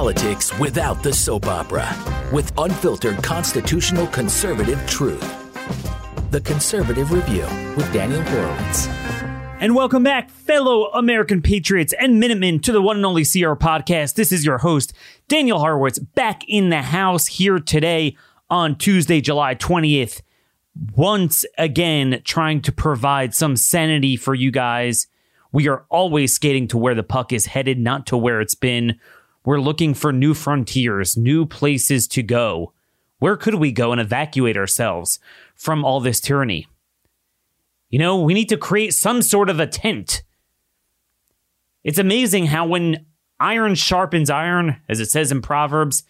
politics without the soap opera with unfiltered constitutional conservative truth. The Conservative Review with Daniel Horowitz. And welcome back, fellow American patriots and Minutemen, to the one and only CR podcast. This is your host, Daniel Horowitz, back in the house here today on Tuesday, July 20th. Once again, trying to provide some sanity for you guys. We are always skating to where the puck is headed, not to where it's been. We're looking for new frontiers, new places to go. Where could we go and evacuate ourselves from all this tyranny? You know, we need to create some sort of a tent. It's amazing how when iron sharpens iron, as it says in Proverbs,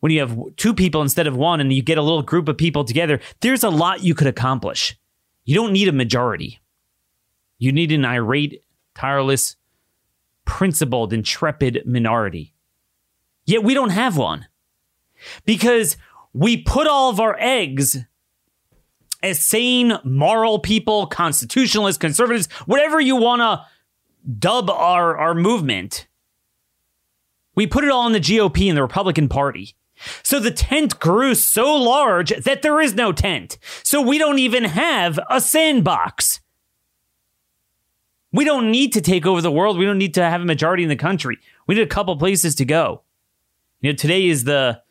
when you have two people instead of one and you get a little group of people together, there's a lot you could accomplish. You don't need a majority. You need an irate, tireless, principled, intrepid minority. Yet we don't have one because we put all of our eggs as sane, moral people, constitutionalists, conservatives, whatever you want to dub our, our movement, we put it all in the GOP and the Republican Party. So the tent grew so large that there is no tent. So we don't even have a sandbox. We don't need to take over the world. We don't need to have a majority in the country. We need a couple places to go. You know, today is the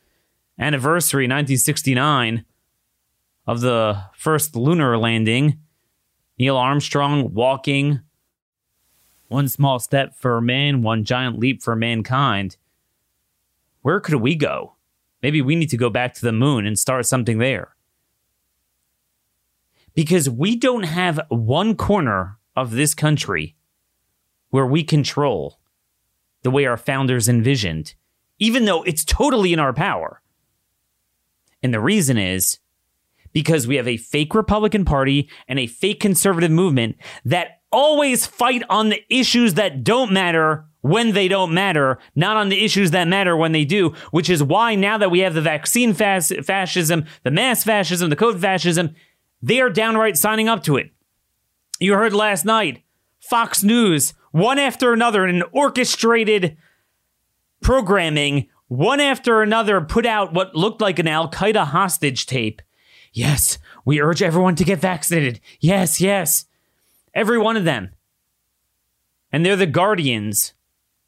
anniversary, 1969, of the first lunar landing. Neil Armstrong walking. One small step for man, one giant leap for mankind. Where could we go? Maybe we need to go back to the moon and start something there. Because we don't have one corner of this country where we control the way our founders envisioned, even though it's totally in our power. And the reason is because we have a fake Republican Party and a fake conservative movement that always fight on the issues that don't matter when they don't matter, not on the issues that matter when they do, which is why now that we have the vaccine fas- fascism, the mass fascism, the code fascism, they are downright signing up to it. You heard last night, Fox News, one after another in an orchestrated programming, one after another put out what looked like an Al Qaeda hostage tape Yes, we urge everyone to get vaccinated. Yes, yes. Every one of them. And they're the guardians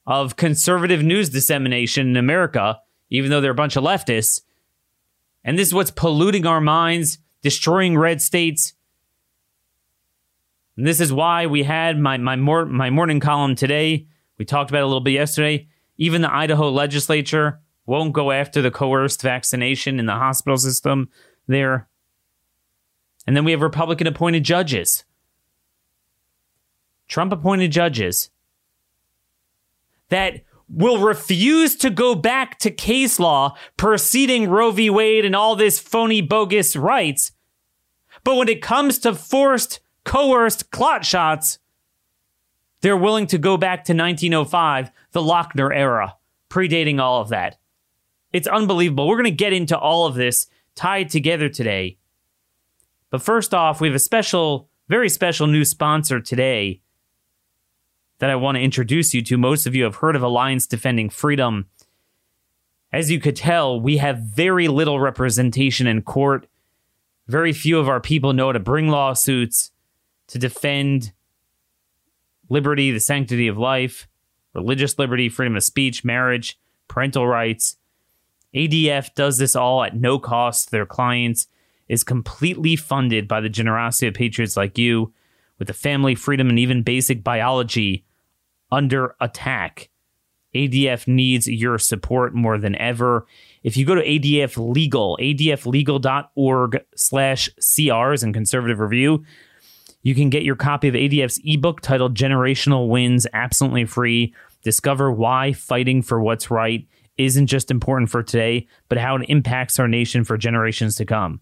of conservative news dissemination in America, even though they're a bunch of leftists. And this is what's polluting our minds, destroying red states. And this is why we had my, my, mor- my morning column today. We talked about it a little bit yesterday. Even the Idaho legislature won't go after the coerced vaccination in the hospital system there. And then we have Republican appointed judges. Trump appointed judges that will refuse to go back to case law preceding Roe v. Wade and all this phony, bogus rights. But when it comes to forced, coerced clot shots, they're willing to go back to 1905, the Lochner era, predating all of that. It's unbelievable. We're going to get into all of this tied together today. But first off, we have a special, very special new sponsor today that I want to introduce you to. Most of you have heard of Alliance Defending Freedom. As you could tell, we have very little representation in court. Very few of our people know how to bring lawsuits to defend liberty, the sanctity of life, religious liberty, freedom of speech, marriage, parental rights. ADF does this all at no cost to their clients is completely funded by the generosity of patriots like you, with the family, freedom, and even basic biology under attack. ADF needs your support more than ever. If you go to ADF Legal, adflegal.org slash CRs and conservative review, you can get your copy of ADF's ebook titled Generational Wins absolutely free. Discover why fighting for what's right isn't just important for today, but how it impacts our nation for generations to come.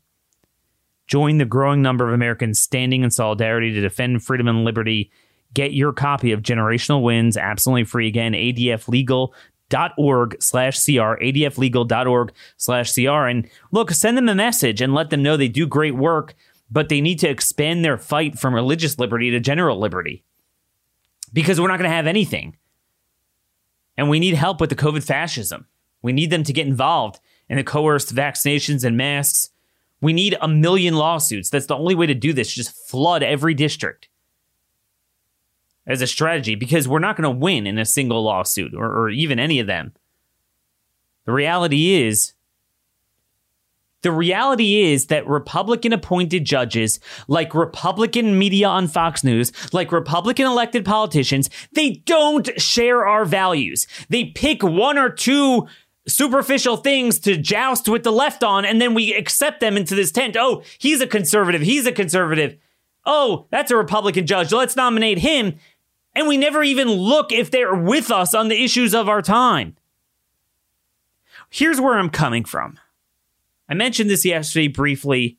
Join the growing number of Americans standing in solidarity to defend freedom and liberty. Get your copy of Generational Wins absolutely free again, adflegal.org slash CR, adflegal.org slash CR. And look, send them a message and let them know they do great work, but they need to expand their fight from religious liberty to general liberty because we're not going to have anything. And we need help with the COVID fascism. We need them to get involved in the coerced vaccinations and masks. We need a million lawsuits. That's the only way to do this. Just flood every district as a strategy because we're not going to win in a single lawsuit or, or even any of them. The reality is, the reality is that Republican appointed judges, like Republican media on Fox News, like Republican elected politicians, they don't share our values. They pick one or two superficial things to joust with the left on, and then we accept them into this tent. Oh, he's a conservative. He's a conservative. Oh, that's a Republican judge. Let's nominate him. And we never even look if they're with us on the issues of our time. Here's where I'm coming from. I mentioned this yesterday briefly,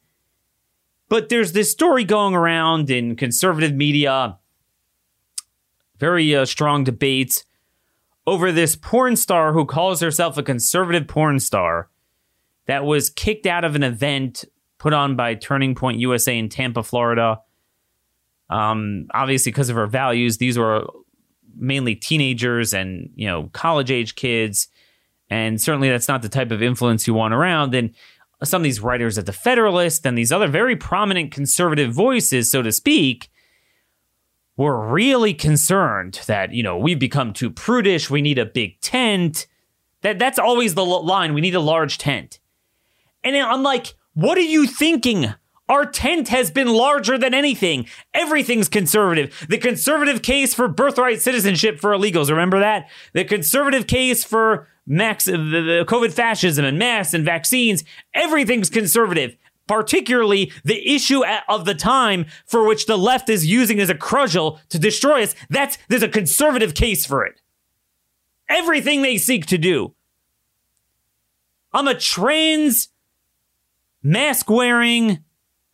but there's this story going around in conservative media, very uh, strong debates over this porn star who calls herself a conservative porn star that was kicked out of an event put on by Turning Point USA in Tampa, Florida. Um, obviously, because of her values, these were mainly teenagers and you know college age kids, and certainly that's not the type of influence you want around. And some of these writers at the Federalist and these other very prominent conservative voices, so to speak, were really concerned that, you know, we've become too prudish, we need a big tent. That that's always the line, we need a large tent. And I'm like, what are you thinking? Our tent has been larger than anything. Everything's conservative. The conservative case for birthright citizenship for illegals, remember that? The conservative case for max the, COVID fascism and masks and vaccines, everything's conservative particularly the issue of the time for which the left is using as a cudgel to destroy us. That's there's a conservative case for it. Everything they seek to do. I'm a trans mask wearing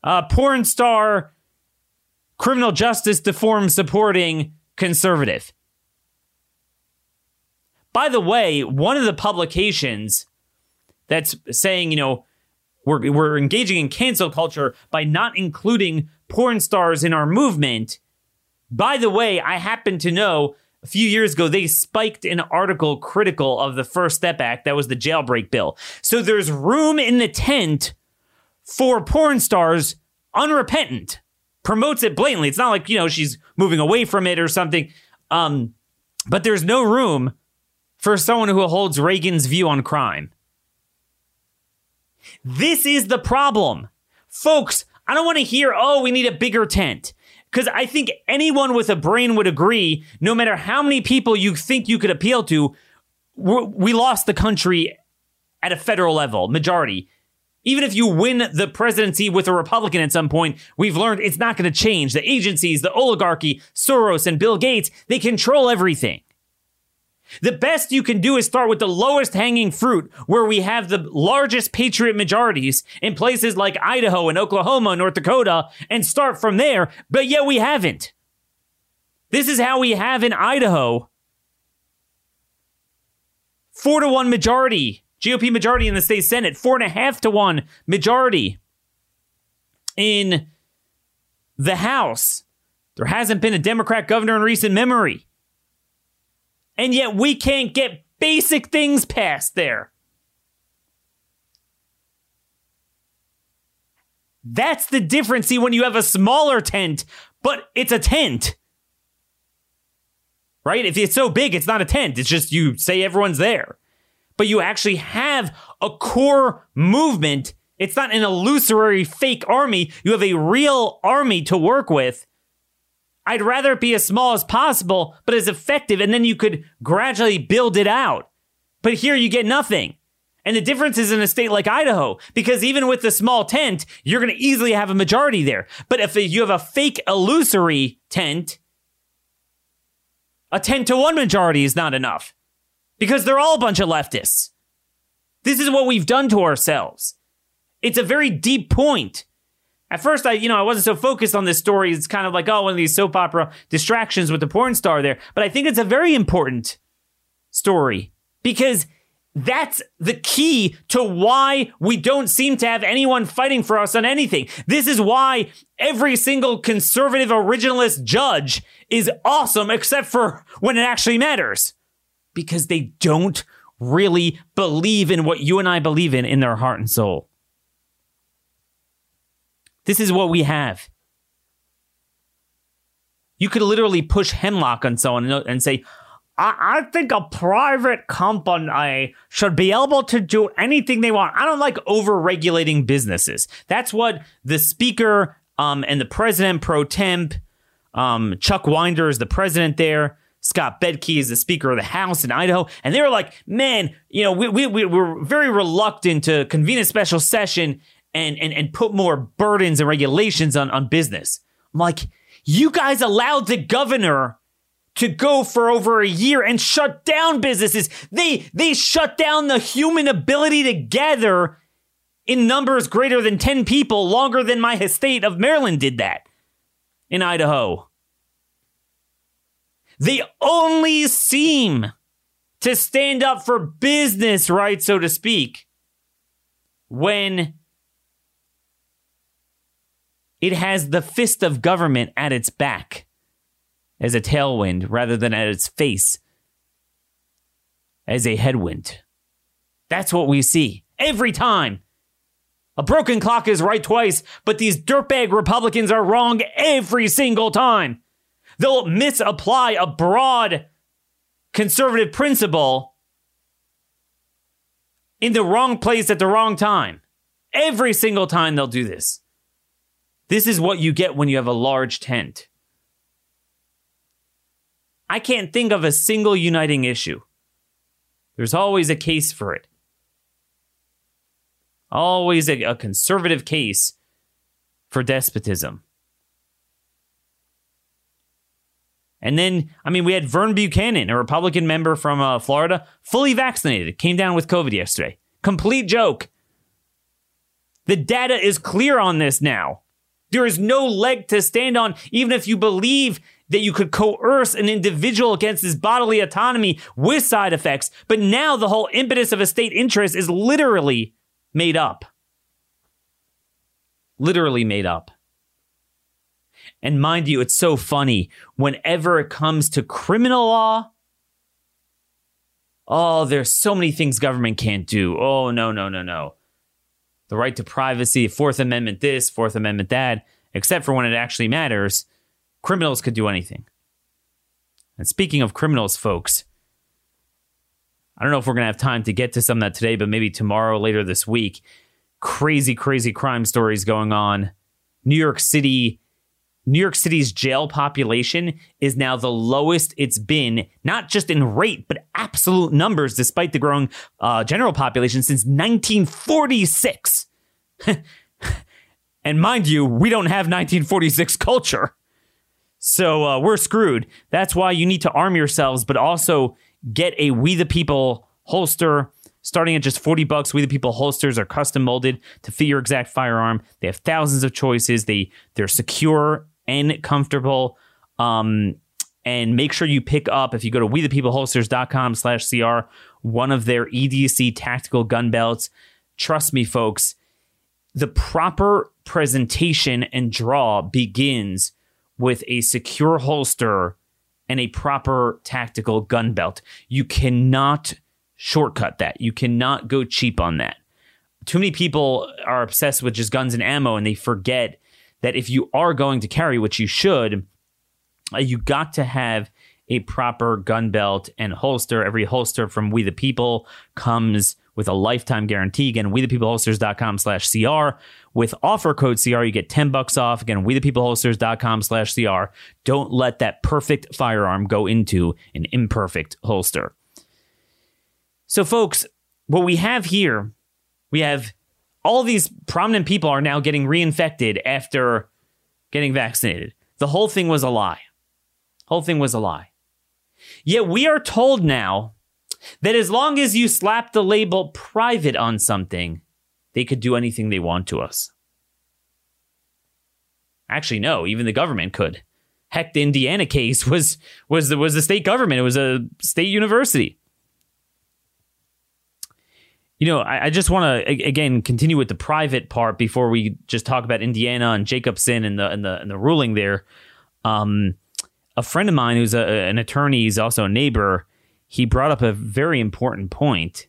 uh, porn star criminal justice deform supporting conservative. By the way, one of the publications that's saying, you know, we're, we're engaging in cancel culture by not including porn stars in our movement. By the way, I happen to know a few years ago they spiked an article critical of the First Step Act. That was the jailbreak bill. So there's room in the tent for porn stars unrepentant. Promotes it blatantly. It's not like, you know, she's moving away from it or something. Um, but there's no room for someone who holds Reagan's view on crime. This is the problem. Folks, I don't want to hear, oh, we need a bigger tent. Because I think anyone with a brain would agree, no matter how many people you think you could appeal to, we lost the country at a federal level, majority. Even if you win the presidency with a Republican at some point, we've learned it's not going to change. The agencies, the oligarchy, Soros and Bill Gates, they control everything. The best you can do is start with the lowest hanging fruit, where we have the largest patriot majorities in places like Idaho and Oklahoma North Dakota, and start from there, but yet we haven't. This is how we have in Idaho four to one majority, GOP majority in the state Senate, four and a half to one majority in the House. There hasn't been a Democrat governor in recent memory and yet we can't get basic things passed there. That's the difference. See, when you have a smaller tent, but it's a tent. Right? If it's so big, it's not a tent. It's just you say everyone's there. But you actually have a core movement. It's not an illusory fake army. You have a real army to work with I'd rather it be as small as possible, but as effective, and then you could gradually build it out. But here you get nothing. And the difference is in a state like Idaho, because even with the small tent, you're going to easily have a majority there. But if you have a fake illusory tent, a 10 to 1 majority is not enough because they're all a bunch of leftists. This is what we've done to ourselves. It's a very deep point at first I, you know, I wasn't so focused on this story. It's kind of like, oh, one of these soap opera distractions with the porn star there. But I think it's a very important story because that's the key to why we don't seem to have anyone fighting for us on anything. This is why every single conservative originalist judge is awesome except for when it actually matters. because they don't really believe in what you and I believe in in their heart and soul. This is what we have. You could literally push hemlock on someone and say, I, I think a private company should be able to do anything they want. I don't like over regulating businesses. That's what the speaker um, and the president pro temp, um, Chuck Winder is the president there. Scott Bedke is the Speaker of the House in Idaho. And they were like, man, you know, we, we, we were very reluctant to convene a special session and, and, and put more burdens and regulations on, on business. I'm like, you guys allowed the governor to go for over a year and shut down businesses. They, they shut down the human ability to gather in numbers greater than 10 people longer than my state of Maryland did that in Idaho. They only seem to stand up for business rights, so to speak, when it has the fist of government at its back as a tailwind rather than at its face as a headwind. That's what we see every time. A broken clock is right twice, but these dirtbag Republicans are wrong every single time. They'll misapply a broad conservative principle in the wrong place at the wrong time. Every single time they'll do this. This is what you get when you have a large tent. I can't think of a single uniting issue. There's always a case for it. Always a, a conservative case for despotism. And then, I mean, we had Vern Buchanan, a Republican member from uh, Florida, fully vaccinated, came down with COVID yesterday. Complete joke. The data is clear on this now. There is no leg to stand on, even if you believe that you could coerce an individual against his bodily autonomy with side effects. But now the whole impetus of a state interest is literally made up. Literally made up. And mind you, it's so funny. Whenever it comes to criminal law, oh, there's so many things government can't do. Oh, no, no, no, no. The right to privacy, Fourth Amendment this, Fourth Amendment that, except for when it actually matters, criminals could do anything. And speaking of criminals, folks, I don't know if we're going to have time to get to some of that today, but maybe tomorrow, later this week. Crazy, crazy crime stories going on. New York City New York City's jail population is now the lowest it's been, not just in rate, but absolute numbers, despite the growing uh, general population since 1946. and mind you, we don't have 1946 culture. So uh, we're screwed. That's why you need to arm yourselves, but also get a We the People holster. Starting at just 40 bucks, We the People holsters are custom molded to fit your exact firearm. They have thousands of choices. They they're secure and comfortable. Um, and make sure you pick up if you go to wethepeopleholsters.com slash cr one of their edc tactical gun belts. Trust me folks the proper presentation and draw begins with a secure holster and a proper tactical gun belt. You cannot shortcut that. You cannot go cheap on that. Too many people are obsessed with just guns and ammo and they forget that if you are going to carry, which you should, uh, you got to have a proper gun belt and holster. Every holster from We the People comes with a lifetime guarantee. Again, we the people wethepeopleholsters.com slash CR. With offer code CR, you get 10 bucks off. Again, we the people wethepeopleholsters.com slash CR. Don't let that perfect firearm go into an imperfect holster. So, folks, what we have here, we have all these prominent people are now getting reinfected after getting vaccinated. The whole thing was a lie. Whole thing was a lie. Yet we are told now that as long as you slap the label private on something, they could do anything they want to us. Actually, no, even the government could. Heck, the Indiana case was was was the state government. It was a state university you know, I, I just want to again continue with the private part before we just talk about Indiana and Jacobson and the and the and the ruling there. Um, a friend of mine who's a, an attorney, he's also a neighbor. he brought up a very important point.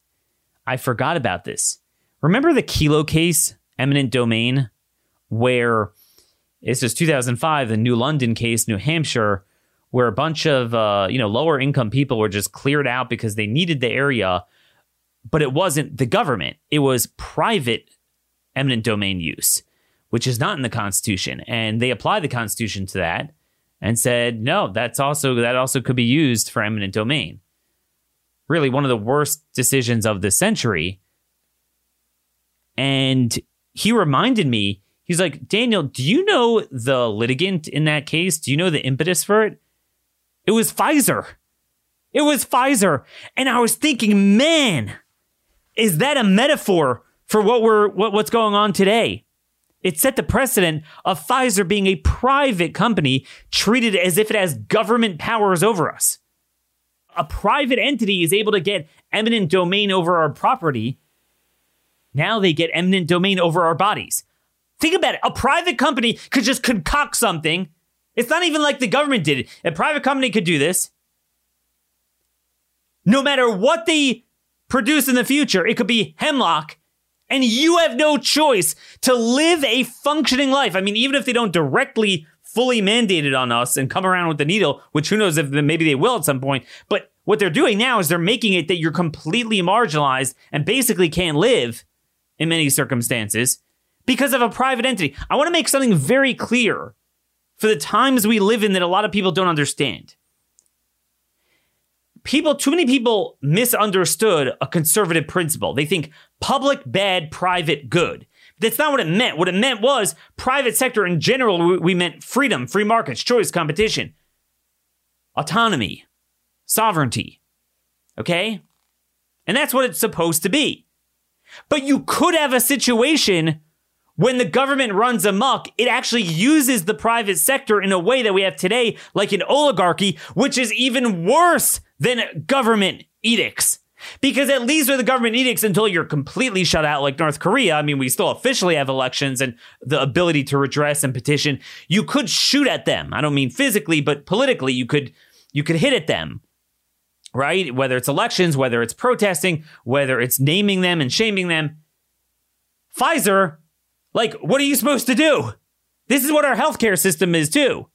I forgot about this. Remember the Kelo case, eminent domain, where this was 2005, the New London case, New Hampshire, where a bunch of uh, you know lower income people were just cleared out because they needed the area, but it wasn't the government; it was private eminent domain use, which is not in the Constitution, and they applied the Constitution to that and said no, that's also that also could be used for eminent domain. Really, one of the worst decisions of the century. And he reminded me He's like, Daniel, do you know the litigant in that case? Do you know the impetus for it? It was Pfizer. It was Pfizer. And I was thinking, man, is that a metaphor for what we're what, what's going on today? It set the precedent of Pfizer being a private company treated as if it has government powers over us. A private entity is able to get eminent domain over our property. Now they get eminent domain over our bodies. Think about it. A private company could just concoct something. It's not even like the government did it. A private company could do this. No matter what they produce in the future, it could be hemlock, and you have no choice to live a functioning life. I mean, even if they don't directly fully mandate it on us and come around with the needle, which who knows if maybe they will at some point, but what they're doing now is they're making it that you're completely marginalized and basically can't live in many circumstances because of a private entity. I want to make something very clear for the times we live in that a lot of people don't understand. People, too many people misunderstood a conservative principle. They think public bad, private good. That's not what it meant. What it meant was private sector in general, we meant freedom, free markets, choice, competition, autonomy, sovereignty. Okay? And that's what it's supposed to be. But you could have a situation when the government runs amok, it actually uses the private sector in a way that we have today, like an oligarchy, which is even worse than government edicts. Because at least with the government edicts, until you're completely shut out, like North Korea, I mean, we still officially have elections and the ability to redress and petition. You could shoot at them. I don't mean physically, but politically, you could you could hit at them, right? Whether it's elections, whether it's protesting, whether it's naming them and shaming them. Pfizer like, what are you supposed to do? This is what our healthcare system is, too.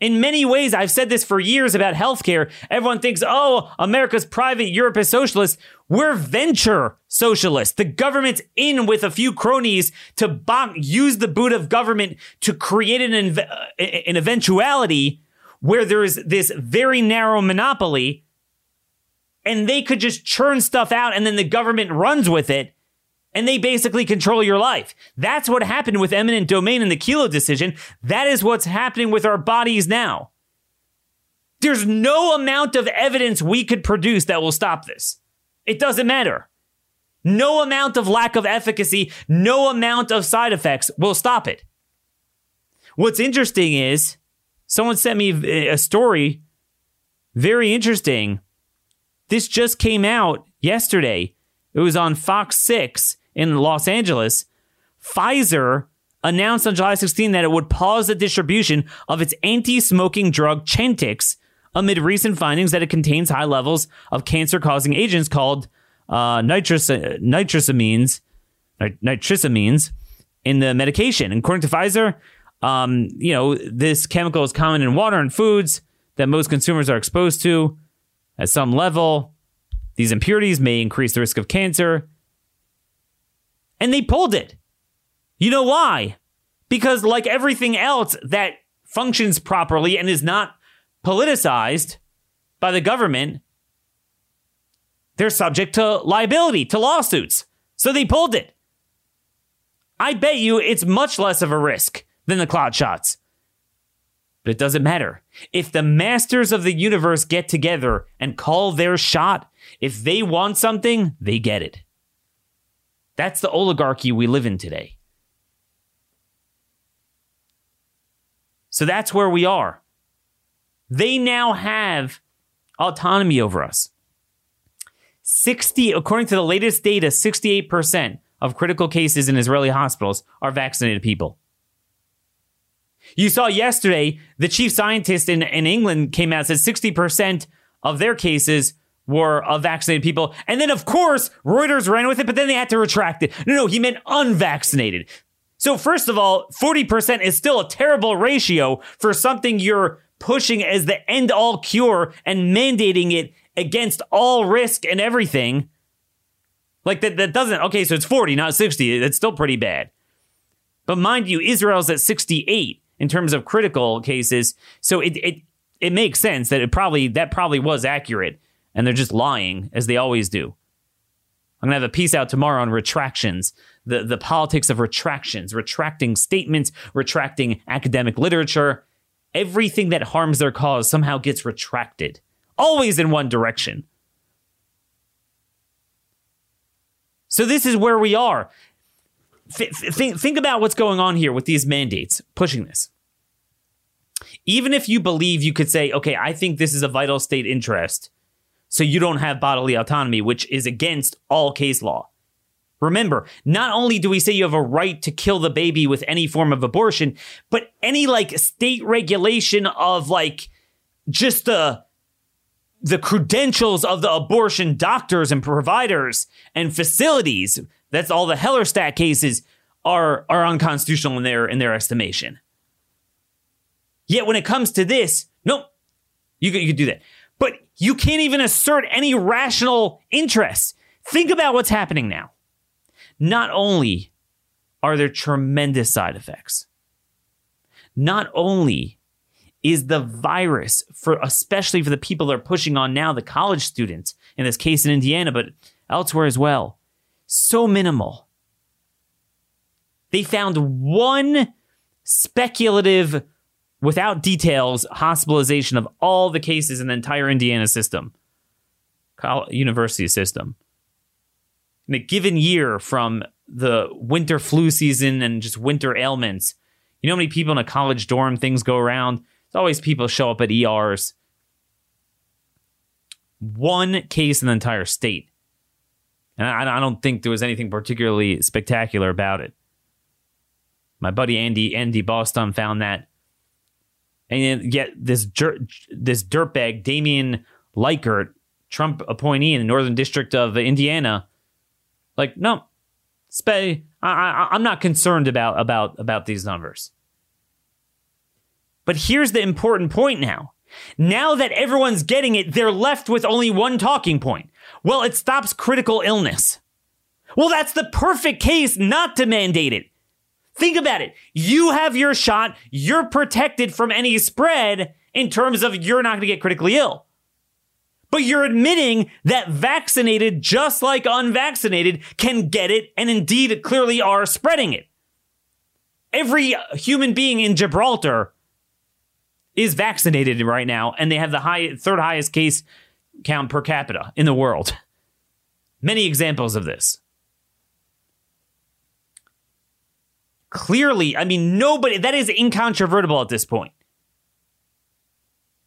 In many ways, I've said this for years about healthcare. Everyone thinks, oh, America's private, Europe is socialist. We're venture socialists. The government's in with a few cronies to bo- use the boot of government to create an, uh, an eventuality where there is this very narrow monopoly and they could just churn stuff out and then the government runs with it and they basically control your life. That's what happened with eminent domain and the Kelo decision. That is what's happening with our bodies now. There's no amount of evidence we could produce that will stop this. It doesn't matter. No amount of lack of efficacy, no amount of side effects will stop it. What's interesting is someone sent me a story, very interesting. This just came out yesterday. It was on Fox 6 in Los Angeles, Pfizer announced on July 16 that it would pause the distribution of its anti smoking drug Chantix amid recent findings that it contains high levels of cancer causing agents called uh, nitrosamines, nitrosamines in the medication. According to Pfizer, um, you know, this chemical is common in water and foods that most consumers are exposed to at some level. These impurities may increase the risk of cancer and they pulled it. You know why? Because, like everything else that functions properly and is not politicized by the government, they're subject to liability, to lawsuits. So they pulled it. I bet you it's much less of a risk than the clot shots. But it doesn't matter. If the masters of the universe get together and call their shot, if they want something, they get it. That's the oligarchy we live in today. So that's where we are. They now have autonomy over us. 60, according to the latest data, 68% of critical cases in Israeli hospitals are vaccinated people. You saw yesterday the chief scientist in, in England came out and said 60% of their cases were of vaccinated people. And then, of course, Reuters ran with it, but then they had to retract it. No, no, he meant unvaccinated. So, first of all, 40% is still a terrible ratio for something you're pushing as the end all cure and mandating it against all risk and everything. Like that, that doesn't, okay, so it's 40, not 60. That's still pretty bad. But mind you, Israel's at 68 in terms of critical cases. So it, it, it makes sense that it probably, that probably was accurate and they're just lying as they always do. I'm gonna have a piece out tomorrow on retractions, the the politics of retractions, retracting statements, retracting academic literature. Everything that harms their cause somehow gets retracted, always in one direction. So this is where we are. Th- think about what's going on here with these mandates pushing this. Even if you believe you could say, okay, I think this is a vital state interest so you don't have bodily autonomy, which is against all case law. Remember, not only do we say you have a right to kill the baby with any form of abortion, but any like state regulation of like just the the credentials of the abortion doctors and providers and facilities, that's all the Hellerstedt cases are are unconstitutional in their in their estimation. Yet when it comes to this, nope, you could, you could do that you can't even assert any rational interest. Think about what's happening now. Not only are there tremendous side effects, not only is the virus for especially for the people that are pushing on now, the college students, in this case in Indiana, but elsewhere as well, so minimal. They found one speculative without details, hospitalization of all the cases in the entire Indiana system, university system. In a given year from the winter flu season and just winter ailments, you know how many people in a college dorm things go around? There's always people show up at ERs. One case in the entire state. And I, I don't think there was anything particularly spectacular about it. My buddy Andy Andy Boston found that and yet this jer- this dirtbag Damon Leichty, Trump appointee in the Northern District of Indiana, like no. I, I, I'm not concerned about about about these numbers. But here's the important point now. Now that everyone's getting it, they're left with only one talking point. Well, it stops critical illness. Well, that's the perfect case not to mandate it. Think about it. You have your shot. You're protected from any spread in terms of you're not going to get critically ill. But you're admitting that vaccinated, just like unvaccinated, can get it and indeed clearly are spreading it. Every human being in Gibraltar is vaccinated right now, and they have the high, third highest case count per capita in the world. Many examples of this. Clearly, I mean, nobody, that is incontrovertible at this point.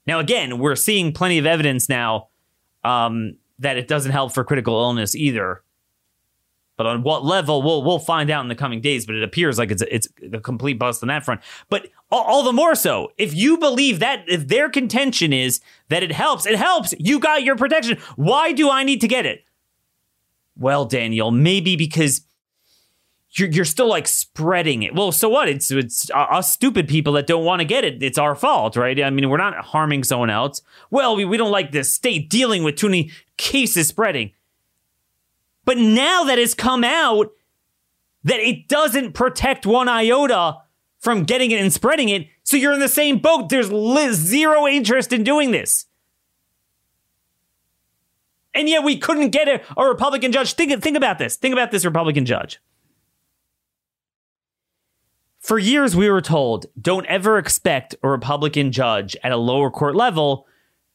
Now, again, we're seeing plenty of evidence now um, that it doesn't help for critical illness either. But on what level, we'll we'll find out in the coming days. But it appears like it's a, it's a complete bust on that front. But all, all the more so, if you believe that, if their contention is that it helps, it helps. You got your protection. Why do I need to get it? Well, Daniel, maybe because you're, you're still like spreading it. Well, so what? It's it's uh, us stupid people that don't want to get it. It's our fault, right? I mean, we're not harming someone else. Well, we, we don't like the state dealing with too many cases spreading. But now that it's come out that it doesn't protect one iota from getting it and spreading it, so you're in the same boat. There's zero interest in doing this. And yet we couldn't get a, a Republican judge. Think, think about this. Think about this Republican judge. For years, we were told don't ever expect a Republican judge at a lower court level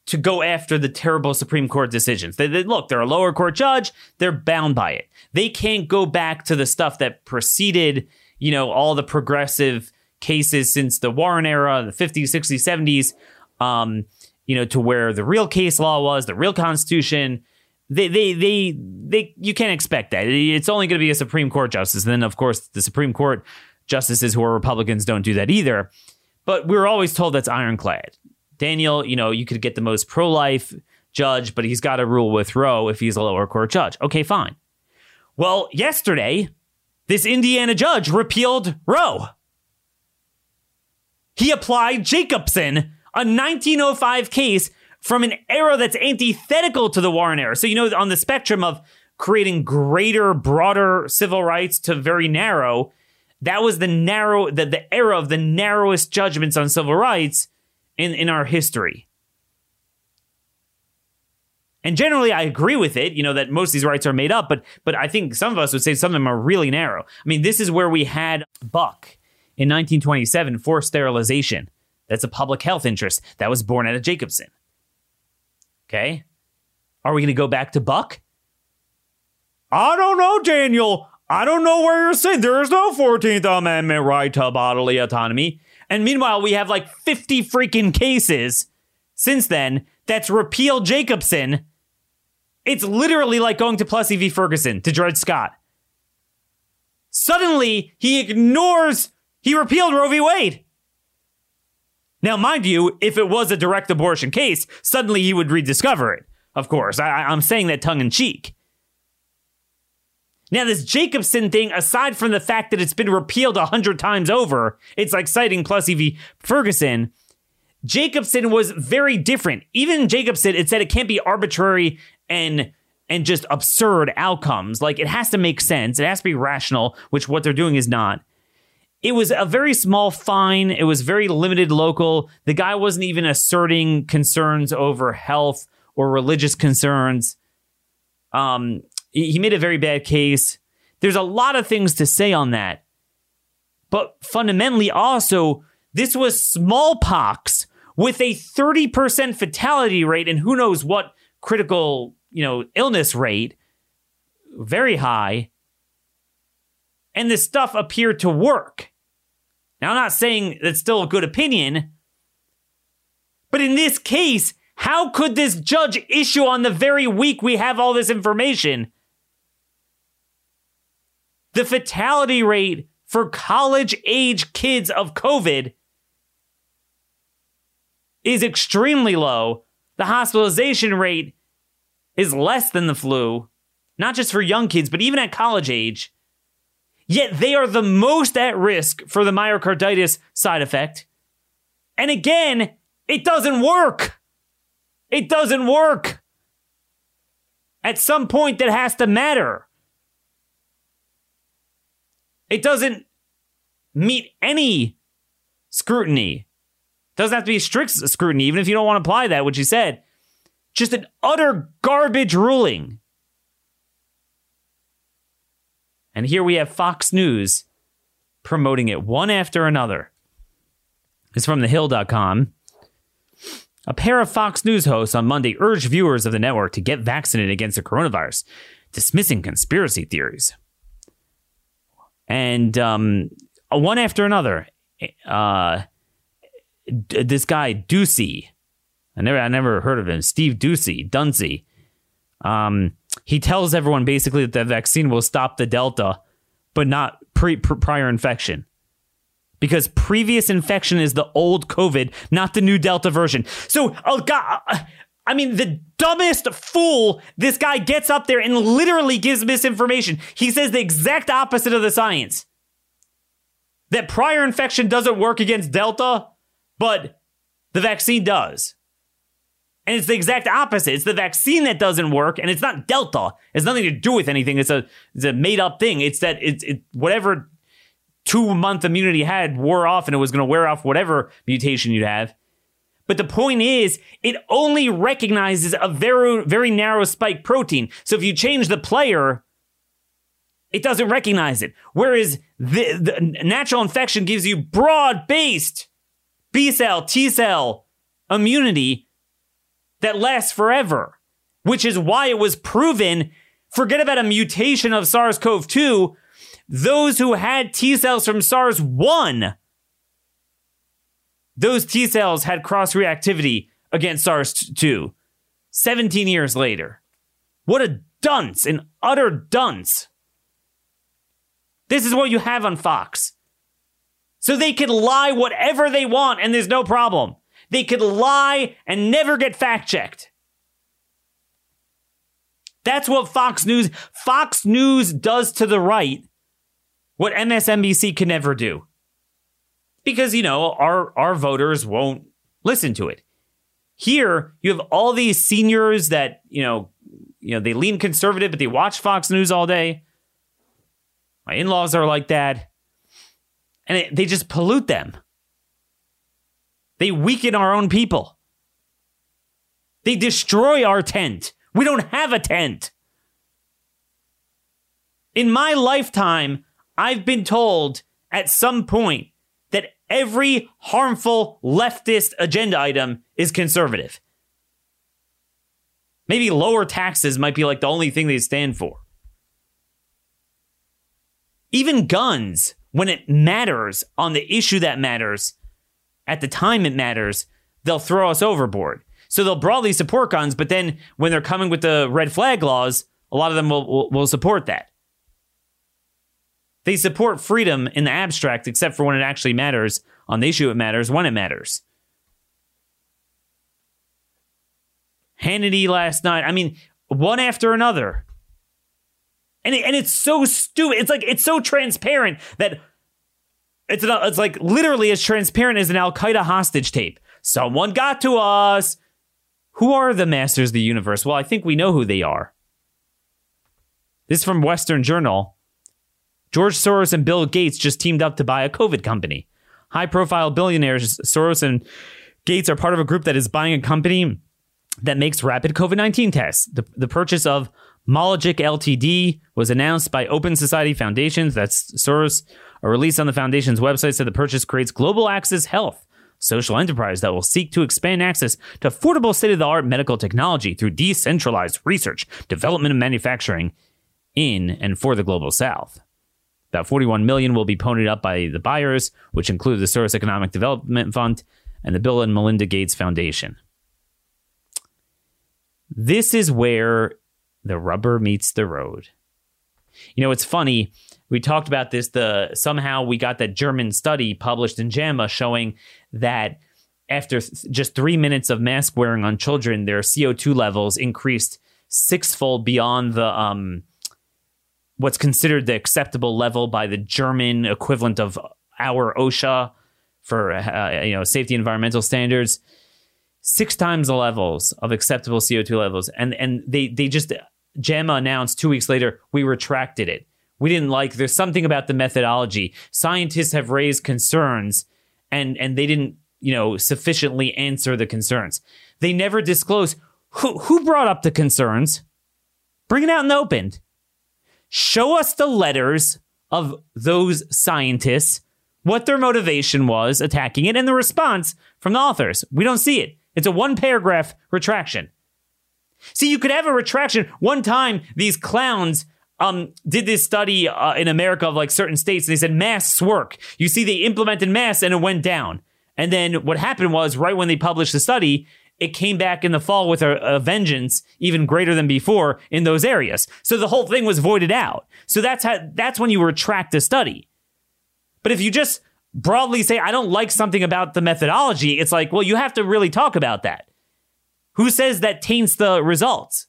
to go after the terrible Supreme Court decisions. They, they, look, they're a lower court judge, they're bound by it. They can't go back to the stuff that preceded, you know, all the progressive cases since the Warren era, the 50s, 60s, 70s, um, you know, to where the real case law was, the real Constitution. They, they, they, they, you can't expect that. It's only going to be a Supreme Court justice. And then, of course, the Supreme Court justices who are Republicans don't do that either. But we were always told that's ironclad. Daniel, you know, you could get the most pro life judge, but he's got to rule with Roe if he's a lower court judge. Okay, fine. Well, yesterday, this Indiana judge repealed Roe. He applied Jacobson, a 1905 case from an era that's antithetical to the Warren era. So, you know, on the spectrum of creating greater, broader civil rights to very narrow, that was the narrow, the, the era of the narrowest judgments on civil rights in, in our history. And generally, I agree with it. You know that most of these rights are made up, but but I think some of us would say some of them are really narrow. I mean, this is where we had Buck in 1927 forced sterilization. That's a public health interest that was born out of Jacobson. Okay, are we going to go back to Buck? I don't know, Daniel. I don't know where you're saying there is no 14th Amendment right to bodily autonomy. And meanwhile, we have like 50 freaking cases since then that's repealed Jacobson it's literally like going to Plessy v. Ferguson to Dred Scott. Suddenly, he ignores, he repealed Roe v. Wade. Now, mind you, if it was a direct abortion case, suddenly he would rediscover it. Of course, I, I'm saying that tongue in cheek. Now, this Jacobson thing, aside from the fact that it's been repealed a hundred times over, it's like citing Plessy v. Ferguson. Jacobson was very different. Even Jacobson, it said it can't be arbitrary and and just absurd outcomes. Like it has to make sense. It has to be rational, which what they're doing is not. It was a very small fine. It was very limited local. The guy wasn't even asserting concerns over health or religious concerns. Um, he made a very bad case. There's a lot of things to say on that. But fundamentally, also, this was smallpox with a 30% fatality rate and who knows what critical you know, illness rate very high. And this stuff appeared to work. Now, I'm not saying that's still a good opinion, but in this case, how could this judge issue on the very week we have all this information? The fatality rate for college age kids of COVID is extremely low. The hospitalization rate is less than the flu, not just for young kids, but even at college age. Yet they are the most at risk for the myocarditis side effect. And again, it doesn't work. It doesn't work. At some point, that has to matter. It doesn't meet any scrutiny. Doesn't have to be strict scrutiny, even if you don't want to apply that, which he said. Just an utter garbage ruling. And here we have Fox News promoting it one after another. It's from thehill.com. A pair of Fox News hosts on Monday urged viewers of the network to get vaccinated against the coronavirus, dismissing conspiracy theories. And um, one after another, uh, this guy, Doocy, I never I never heard of him. Steve Doocy, Duncey. Um, he tells everyone basically that the vaccine will stop the Delta, but not pre, prior infection. Because previous infection is the old COVID, not the new Delta version. So, oh God, I mean, the dumbest fool, this guy gets up there and literally gives misinformation. He says the exact opposite of the science. That prior infection doesn't work against Delta, but the vaccine does. And it's the exact opposite. It's the vaccine that doesn't work, and it's not Delta. It's nothing to do with anything. It's a it's a made up thing. It's that it's it, whatever two month immunity had wore off, and it was going to wear off whatever mutation you'd have. But the point is, it only recognizes a very very narrow spike protein. So if you change the player, it doesn't recognize it. Whereas the, the natural infection gives you broad based B cell, T cell immunity that lasts forever, which is why it was proven. Forget about a mutation of SARS CoV 2. Those who had T cells from SARS 1, those T cells had cross reactivity against SARS 2 17 years later. What a dunce, an utter dunce. This is what you have on Fox. So they can lie whatever they want and there's no problem. They could lie and never get fact checked. That's what Fox News Fox News does to the right what MSNBC can never do. Because you know, our our voters won't listen to it. Here, you have all these seniors that, you know, you know, they lean conservative but they watch Fox News all day. My in-laws are like that. And it, they just pollute them. They weaken our own people. They destroy our tent. We don't have a tent. In my lifetime, I've been told at some point every harmful leftist agenda item is conservative. Maybe lower taxes might be like the only thing they stand for. Even guns, when it matters on the issue that matters, at the time it matters, they'll throw us overboard. So they'll broadly support guns, but then when they're coming with the red flag laws, a lot of them will, will, will support that. They support freedom in the abstract, except for when it actually matters on the issue it matters when it matters. Hannity last night, I mean, one after another. And, it, and it's so stupid. It's like, it's so transparent that it's, an, it's like literally as transparent as an Al Qaeda hostage tape. Someone got to us. Who are the masters of the universe? Well, I think we know who they are. This is from Western Journal. George Soros and Bill Gates just teamed up to buy a COVID company. High profile billionaires Soros and Gates are part of a group that is buying a company that makes rapid COVID 19 tests. The, the purchase of Mologic Ltd. was announced by Open Society Foundations. That's Soros. A release on the foundation's website said the purchase creates global access health social enterprise that will seek to expand access to affordable state of the art medical technology through decentralized research, development, and manufacturing in and for the global south. About 41 million will be ponied up by the buyers, which include the Soros Economic Development Fund and the Bill and Melinda Gates Foundation. This is where the rubber meets the road. You know, it's funny we talked about this. The somehow we got that German study published in JAMA showing that after th- just three minutes of mask wearing on children, their CO two levels increased sixfold beyond the um, what's considered the acceptable level by the German equivalent of our OSHA for uh, you know safety environmental standards. Six times the levels of acceptable CO two levels, and and they they just JAMA announced two weeks later we retracted it. We didn't like there's something about the methodology. Scientists have raised concerns and and they didn't you know sufficiently answer the concerns. They never disclose who who brought up the concerns. Bring it out in the open show us the letters of those scientists what their motivation was attacking it and the response from the authors we don't see it it's a one paragraph retraction see you could have a retraction one time these clowns um, did this study uh, in America of like certain states, and they said masks work. You see, they implemented masks, and it went down. And then what happened was, right when they published the study, it came back in the fall with a, a, vengeance even greater than before in those areas. So the whole thing was voided out. So that's how that's when you retract the study. But if you just broadly say I don't like something about the methodology, it's like, well, you have to really talk about that. Who says that taints the results?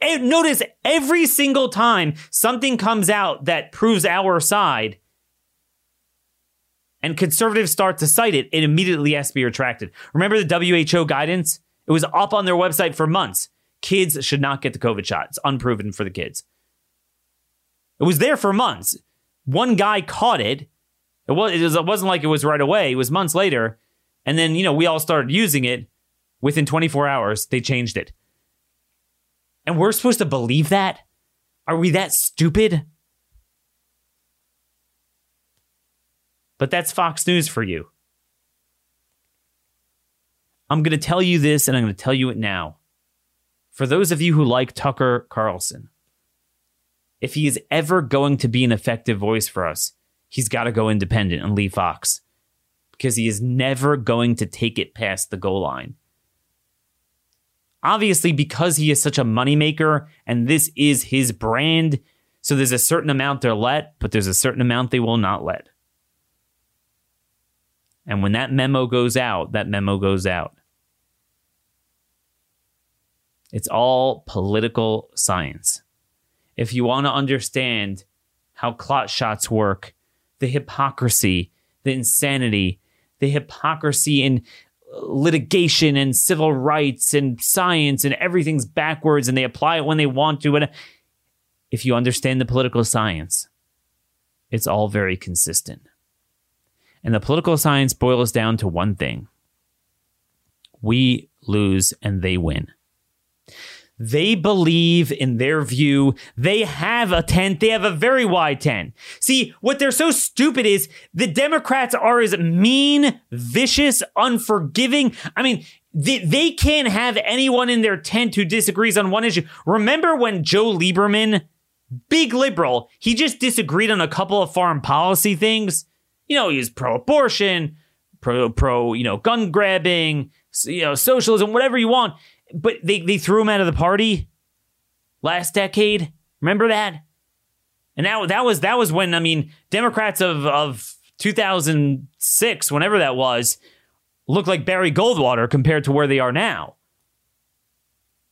And notice every single time something comes out that proves our side and conservatives start to cite it, it immediately has to be retracted. Remember the WHO guidance? It was up on their website for months. Kids should not get the COVID shot. It's unproven for the kids. It was there for months. One guy caught it. It, was, it wasn't like it was right away. It was months later. And then, you know, we all started using it. Within 24 hours, they changed it. And we're supposed to believe that? Are we that stupid? But that's Fox News for you. I'm going to tell you this and I'm going to tell you it now. For those of you who like Tucker Carlson, if he is ever going to be an effective voice for us, he's got to go independent and leave Fox because he is never going to take it past the goal line. Obviously, because he is such a moneymaker and this is his brand, so there's a certain amount they'll let, but there's a certain amount they will not let. And when that memo goes out, that memo goes out. It's all political science. If you want to understand how clot shots work, the hypocrisy, the insanity, the hypocrisy in litigation and civil rights and science and everything's backwards and they apply it when they want to. And uh, if you understand the political science, it's all very consistent. And the political science boils down to one thing we lose and they win. They believe in their view. They have a tent. They have a very wide tent. See, what they're so stupid is the Democrats are as mean, vicious, unforgiving. I mean, they, they can't have anyone in their tent who disagrees on one issue. Remember when Joe Lieberman, big liberal, he just disagreed on a couple of foreign policy things? You know, he was pro abortion, pro, pro, you know, gun grabbing, you know, socialism, whatever you want but they, they threw him out of the party last decade. Remember that? And that that was that was when I mean Democrats of of 2006, whenever that was, looked like Barry Goldwater compared to where they are now.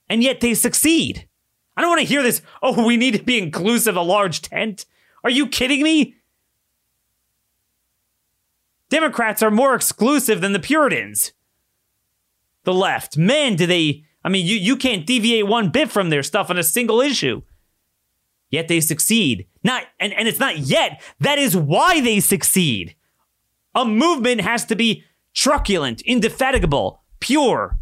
And yet they succeed. I don't want to hear this. Oh, we need to be inclusive, a large tent. Are you kidding me? Democrats are more exclusive than the Puritans. The left. Man, do they I mean, you, you can't deviate one bit from their stuff on a single issue. Yet they succeed. Not and, and it's not yet. That is why they succeed. A movement has to be truculent, indefatigable, pure.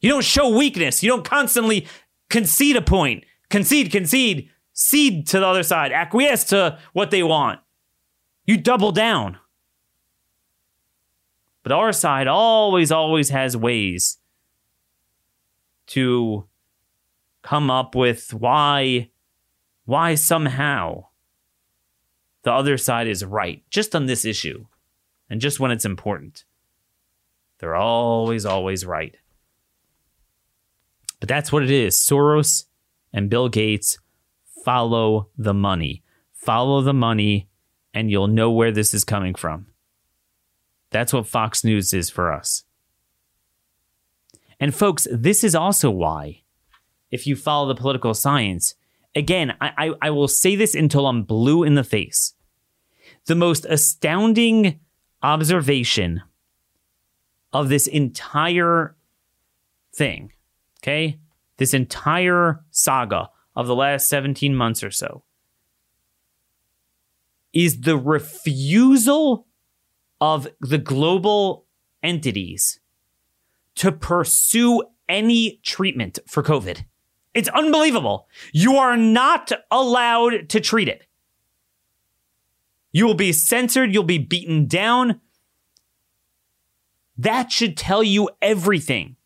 You don't show weakness. You don't constantly concede a point. Concede, concede, cede to the other side, acquiesce to what they want. You double down. But our side always, always has ways to come up with why why somehow the other side is right just on this issue and just when it's important. They're always, always right. But that's what it is. Soros and Bill Gates follow the money. Follow the money, and you'll know where this is coming from. That's what Fox News is for us. And folks, this is also why, if you follow the political science, again, I, I, I will say this until I'm blue in the face. The most astounding observation of this entire thing, okay? This entire saga of the last 17 months or so is the refusal of the global entities to pursue any treatment for COVID. It's unbelievable. You are not allowed to treat it. You will be censored, you'll be beaten down. That should tell you everything.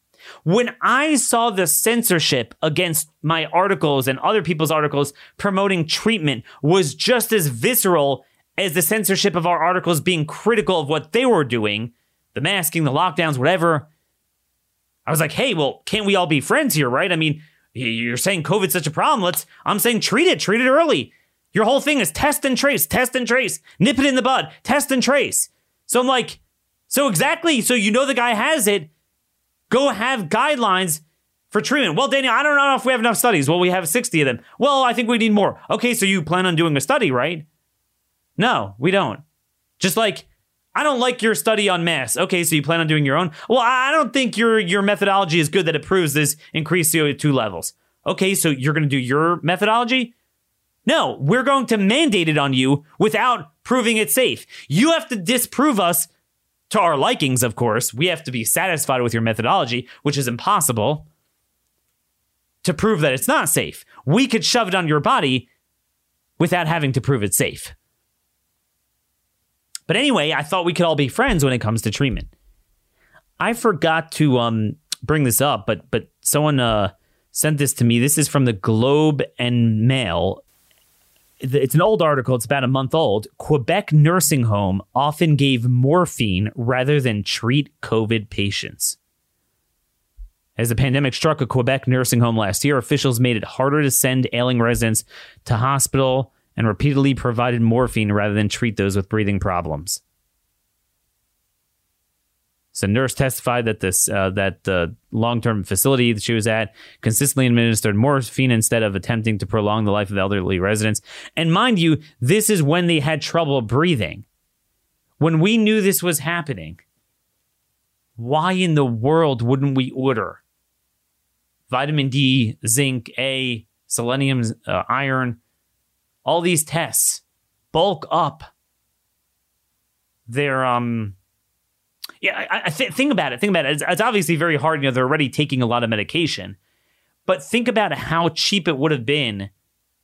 When I saw the censorship against my articles and other people's articles promoting treatment was just as visceral as the censorship of our articles being critical of what they were doing, the masking, the lockdowns, whatever. I was like, hey, well, can't we all be friends here, right? I mean, you're saying COVID's such a problem. Let's, I'm saying treat it, treat it early. Your whole thing is test and trace, test and trace, nip it in the bud, test and trace. So I'm like, so exactly, so you know the guy has it, go have guidelines for treatment. Well, Daniel, I don't know if we have enough studies. Well, we have 60 of them. Well, I think we need more. Okay, so you plan on doing a study, right? No, we don't. Just like I don't like your study on mass. Okay, so you plan on doing your own? Well, I don't think your your methodology is good that it proves this increased CO2 levels. Okay, so you're going to do your methodology? No, we're going to mandate it on you without proving it safe. You have to disprove us to our likings, of course. We have to be satisfied with your methodology, which is impossible to prove that it's not safe. We could shove it on your body without having to prove it's safe. But anyway, I thought we could all be friends when it comes to treatment. I forgot to um, bring this up, but but someone uh, sent this to me. This is from the Globe and Mail. It's an old article. It's about a month old. Quebec nursing home often gave morphine rather than treat COVID patients. As the pandemic struck a Quebec nursing home last year, officials made it harder to send ailing residents to hospital and repeatedly provided morphine rather than treat those with breathing problems. So nurse testified that this uh, that the long term facility that she was at consistently administered morphine instead of attempting to prolong the life of elderly residents. And mind you, this is when they had trouble breathing. When we knew this was happening, why in the world wouldn't we order vitamin D, zinc, A, selenium, uh, iron, all these tests, bulk up their um yeah, I, I th- think about it. Think about it. It's, it's, obviously very hard. You know, they're already taking a lot of medication, but think about how cheap it would have been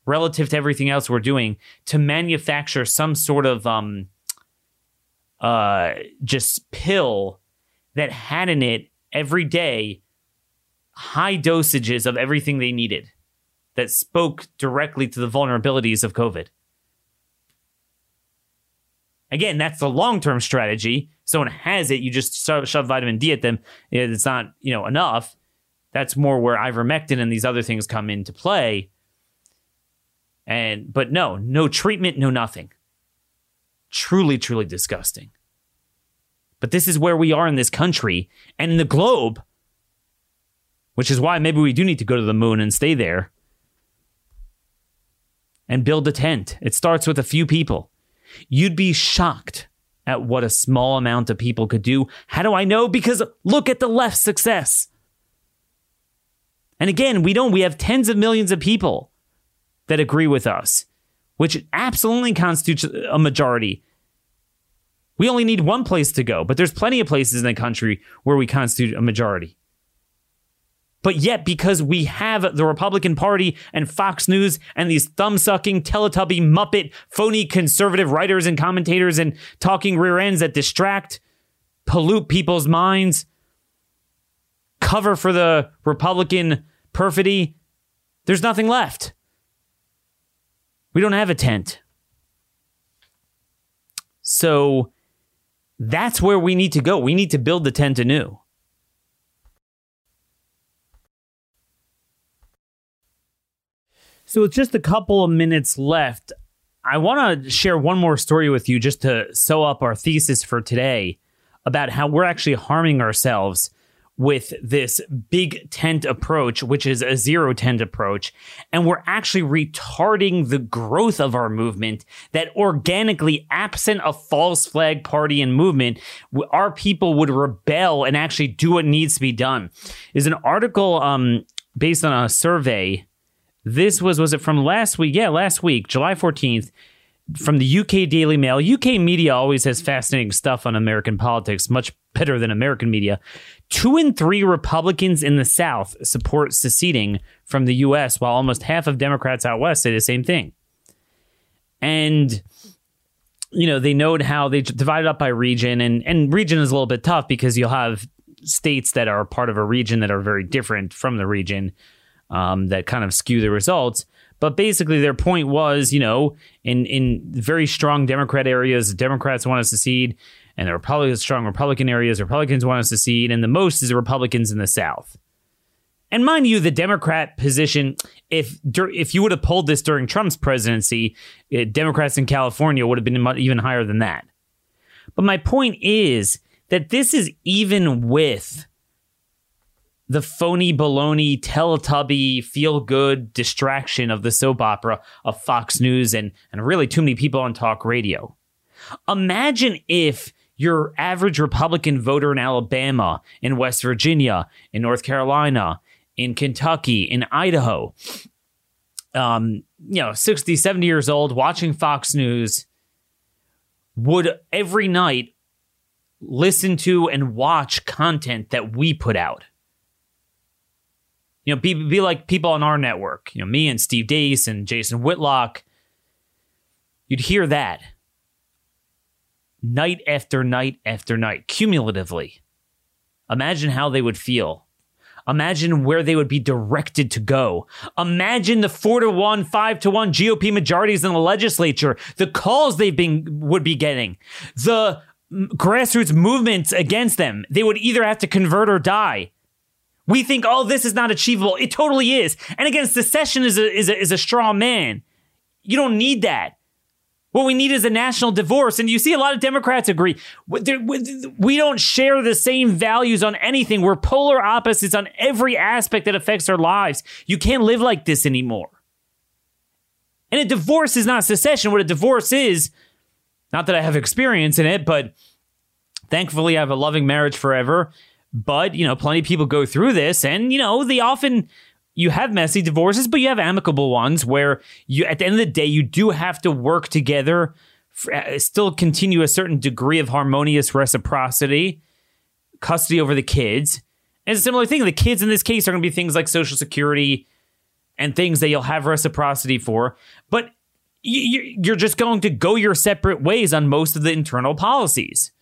relative to everything else we're doing to manufacture some sort of um, uh, just pill that had in it every day high dosages of everything they needed that spoke directly to the vulnerabilities of COVID. Again, that's the long term strategy. Someone has it, you just shove, vitamin D at them. It's not, you know, enough. That's more where ivermectin and these other things come into play. And but no, no treatment, no nothing. Truly, truly disgusting. But this is where we are in this country and in the globe, which is why maybe we do need to go to the moon and stay there and build a tent. It starts with a few people. You'd be shocked at what a small amount of people could do. How do I know? Because look at the left's success. And again, we don't, we have tens of millions of people that agree with us, which absolutely constitutes a majority. We only need one place to go, but there's plenty of places in the country where we constitute a majority. But yet, because we have the Republican Party and Fox News and these thumb sucking, Teletubby, Muppet, phony conservative writers and commentators and talking rear ends that distract, pollute people's minds, cover for the Republican perfidy, there's nothing left. We don't have a tent. So that's where we need to go. We need to build the tent anew. So, with just a couple of minutes left, I want to share one more story with you just to sew up our thesis for today about how we're actually harming ourselves with this big tent approach, which is a zero tent approach. And we're actually retarding the growth of our movement that organically, absent a false flag party and movement, our people would rebel and actually do what needs to be done. Is an article um, based on a survey this was was it from last week? Yeah, last week, July 14th, from the UK Daily Mail. UK media always has fascinating stuff on American politics, much better than American media. Two in three Republicans in the South support seceding from the US, while almost half of Democrats out west say the same thing. And you know, they note how they divided up by region, and and region is a little bit tough because you'll have states that are part of a region that are very different from the region um, that kind of skew the results. But basically, their point was, you know, in in very strong Democrat areas, Democrats want to secede, and the probably strong Republican areas, Republicans want to secede, and the most is the Republicans in the South. And mind you, the Democrat position, if if you would have pulled this during Trump's presidency, it, eh, Democrats in California would have been even higher than that. But my point is that this is even with the phony baloney teletubby feel good distraction of the soap opera of Fox News and, and really too many people on talk radio. Imagine if your average Republican voter in Alabama, in West Virginia, in North Carolina, in Kentucky, in Idaho, um, you know, 60, 70 years old, watching Fox News, would every night listen to and watch content that we put out you know, be, be like people on our network, you know, me and Steve Deace and Jason Whitlock. You'd hear that night after night after night, cumulatively. Imagine how they would feel. Imagine where they would be directed to go. Imagine the four to one, five to one GOP majorities in the legislature, the calls they've been would be getting, the mm, grassroots movements against them. They would either have to convert or die. We think, oh, this is not achievable. It totally is. And again, secession is a, is a, is a straw man. You don't need that. What we need is a national divorce. And you see a lot of Democrats agree. We don't share the same values on anything. We're polar opposites on every aspect that affects our lives. You can't live like this anymore. And a divorce is not secession. What a divorce is, not that I have experience in it, but thankfully I have a loving marriage forever. But, you know, plenty of people go through this and, you know, they often you have messy divorces, but you have amicable ones where you, at the end of the day, you do have to work together, uh, still continue a certain degree of harmonious reciprocity, custody over the kids. And a similar thing, the kids in this case are going to be things like Social Security and things that you'll have reciprocity for, but you're just going to go your separate ways on most of the internal policies,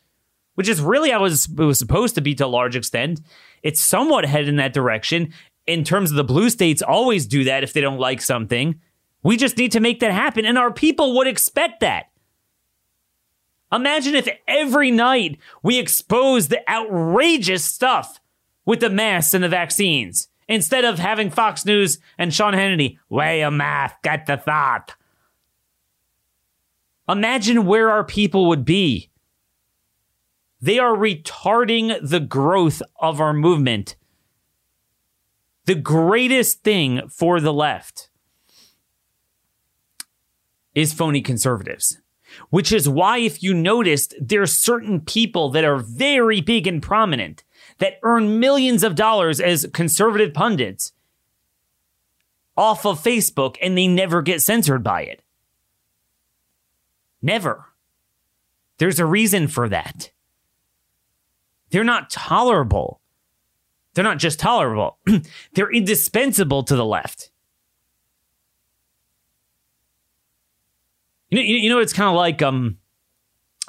which is really how it was, was supposed to be to a large extent. It's somewhat headed in that direction in terms of the blue states always do that if they don't like something. We just need to make that happen. And our people would expect that. Imagine if every night we expose the outrageous stuff with the masks and the vaccines instead of having Fox News and Sean Hannity wear a mask, get the thought. Imagine where our people would be. They are retarding the growth of our movement the greatest thing for the left is phony conservatives, which is why, if you noticed, there are certain people that are very big and prominent that earn millions of dollars as conservative pundits off of Facebook and they never get censored by it. Never. There's a reason for that. They're not tolerable. They're not just tolerable, they're indispensable to the left. You know, you know, it's kind of like um,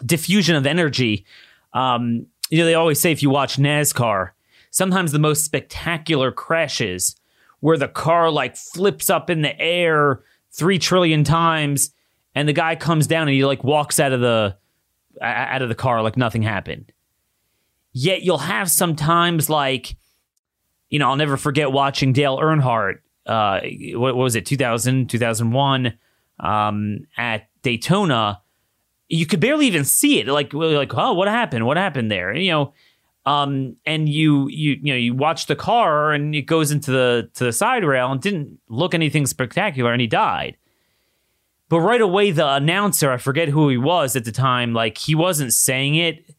diffusion of energy. Um, you know, they always say if you watch NASCAR, sometimes the most spectacular crashes where the car like flips up in the air three trillion times, and the guy comes down and he like walks out of the out of the car like nothing happened. Yet you'll have sometimes like you know, I'll never forget watching Dale Earnhardt. Uh, what, what was it, 2000, 2001, um, at Daytona. You could barely even see it. Like, like, oh, what happened? What happened there? You know, um, and you you you know you watch the car and it goes into the to the side rail and didn't look anything spectacular and he died. But right away, the announcer, I forget who he was at the time, like he wasn't saying it.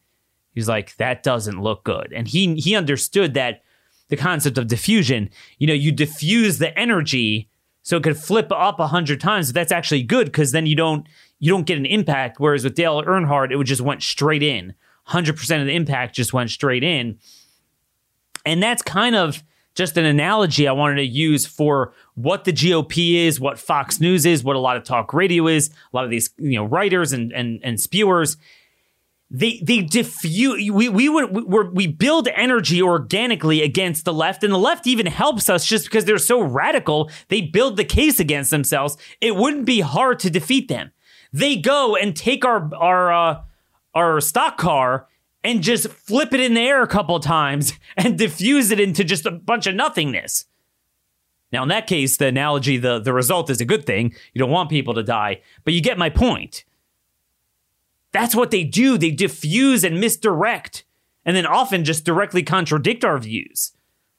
He's like, that doesn't look good. And he he understood that the concept of diffusion. You know, you diffuse the energy so it could flip up a hundred times. That's actually good because then you don't you don't get an impact. Whereas with Dale Earnhardt, it would just went straight in. Hundred percent of the impact just went straight in, and that's kind of just an analogy I wanted to use for what the GOP is, what Fox News is, what a lot of talk radio is, a lot of these you know writers and and, and spewers they they diffuse we we would we, we build energy organically against the left and the left even helps us just because they're so radical they build the case against themselves. It wouldn't be hard to defeat them. They go and take our our uh, our stock car and just flip it in the air a couple times and diffuse it into just a bunch of nothingness. Now in that case the analogy the the result is a good thing. You don't want people to die. But you get my point that's what they do. They diffuse and misdirect, and then often just directly contradict our views.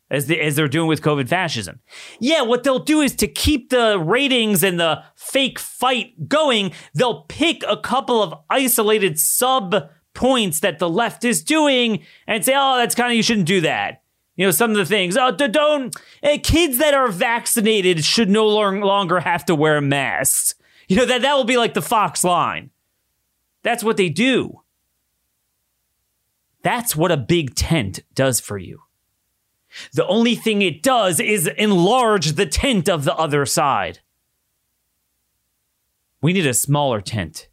As, they, as they're doing with COVID fascism. Yeah, what they'll do is to keep the ratings and the fake fight going, they'll pick a couple of isolated sub points that the left is doing and say, oh, that's kind of, you shouldn't do that. You know, some of the things, oh, don't, eh, kids that are vaccinated should no longer have to wear masks. You know, that, that will be like the Fox line. That's what they do. That's what a big tent does for you. The only thing it does is enlarge the tent of the other side. We need a smaller tent.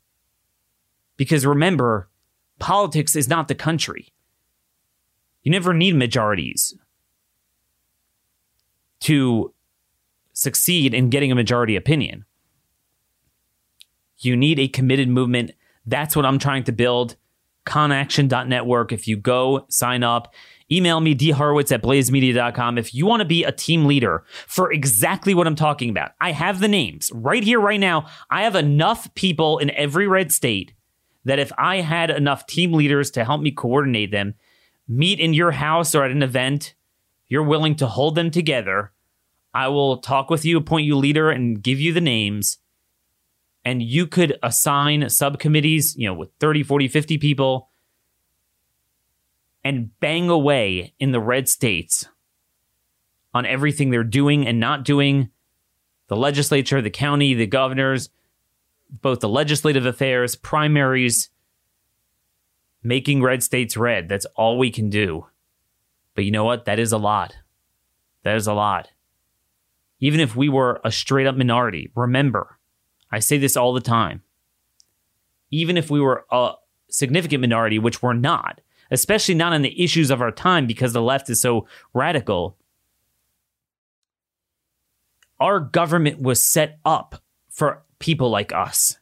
Because remember, politics is not the country. You never need majorities to succeed in getting a majority opinion. You need a committed movement that's what I'm trying to build. Conaction.network. If you go sign up, email me, dhorowitz at blazemedia.com if you want to be a team leader for exactly what I'm talking about. I have the names right here, right now. I have enough people in every red state that if I had enough team leaders to help me coordinate them, meet in your house or at an event, you're willing to hold them together. I will talk with you, appoint you leader, and give you the names. And you could assign subcommittees, you know, with 30, 40, 50 people and bang away in the red states on everything they're doing and not doing the legislature, the county, the governors, both the legislative affairs, primaries, making red states red. That's all we can do. But you know what? That is a lot. That is a lot. Even if we were a straight up minority, remember, I say this all the time. Even if we were a significant minority, which we're not, especially not on the issues of our time because the left is so radical. Our government was set up for people like us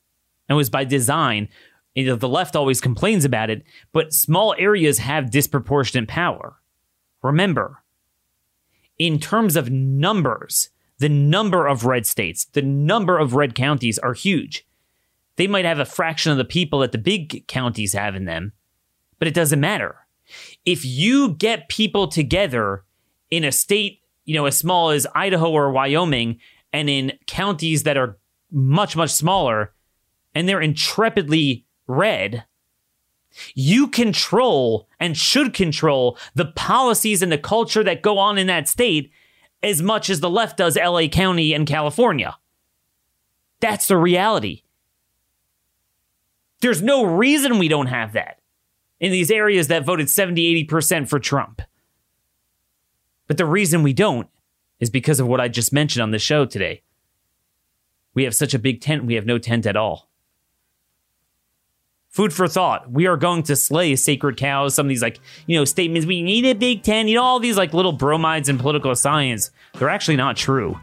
and was by design. You know, the left always complains about it, but small areas have disproportionate power. Remember, in terms of numbers, the number of red states, the number of red counties are huge. They might have a fraction of the people that the big counties have in them, but it doesn't matter. If you get people together in a state, you know, as small as Idaho or Wyoming, and in counties that are much, much smaller, and they're intrepidly red, you control and should control the policies and the culture that go on in that state as much as the left does LA County and California. That's the reality. There's no reason we don't have that in these areas that voted 70, 80% for Trump. But the reason we don't is because of what I just mentioned on the show today. We have such a big tent, we have no tent at all. Food for thought. We are going to slay sacred cows. Some of these, like, you know, statements, we need a big tent, you know, all these, like, little bromides in political science. They're actually not true.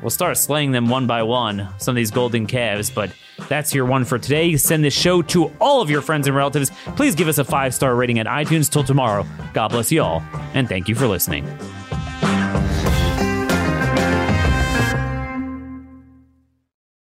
We'll start slaying them one by one, some of these golden calves, but that's your one for today. Send this show to all of your friends and relatives. Please give us a five star rating at iTunes. Till tomorrow, God bless you all, and thank you for listening.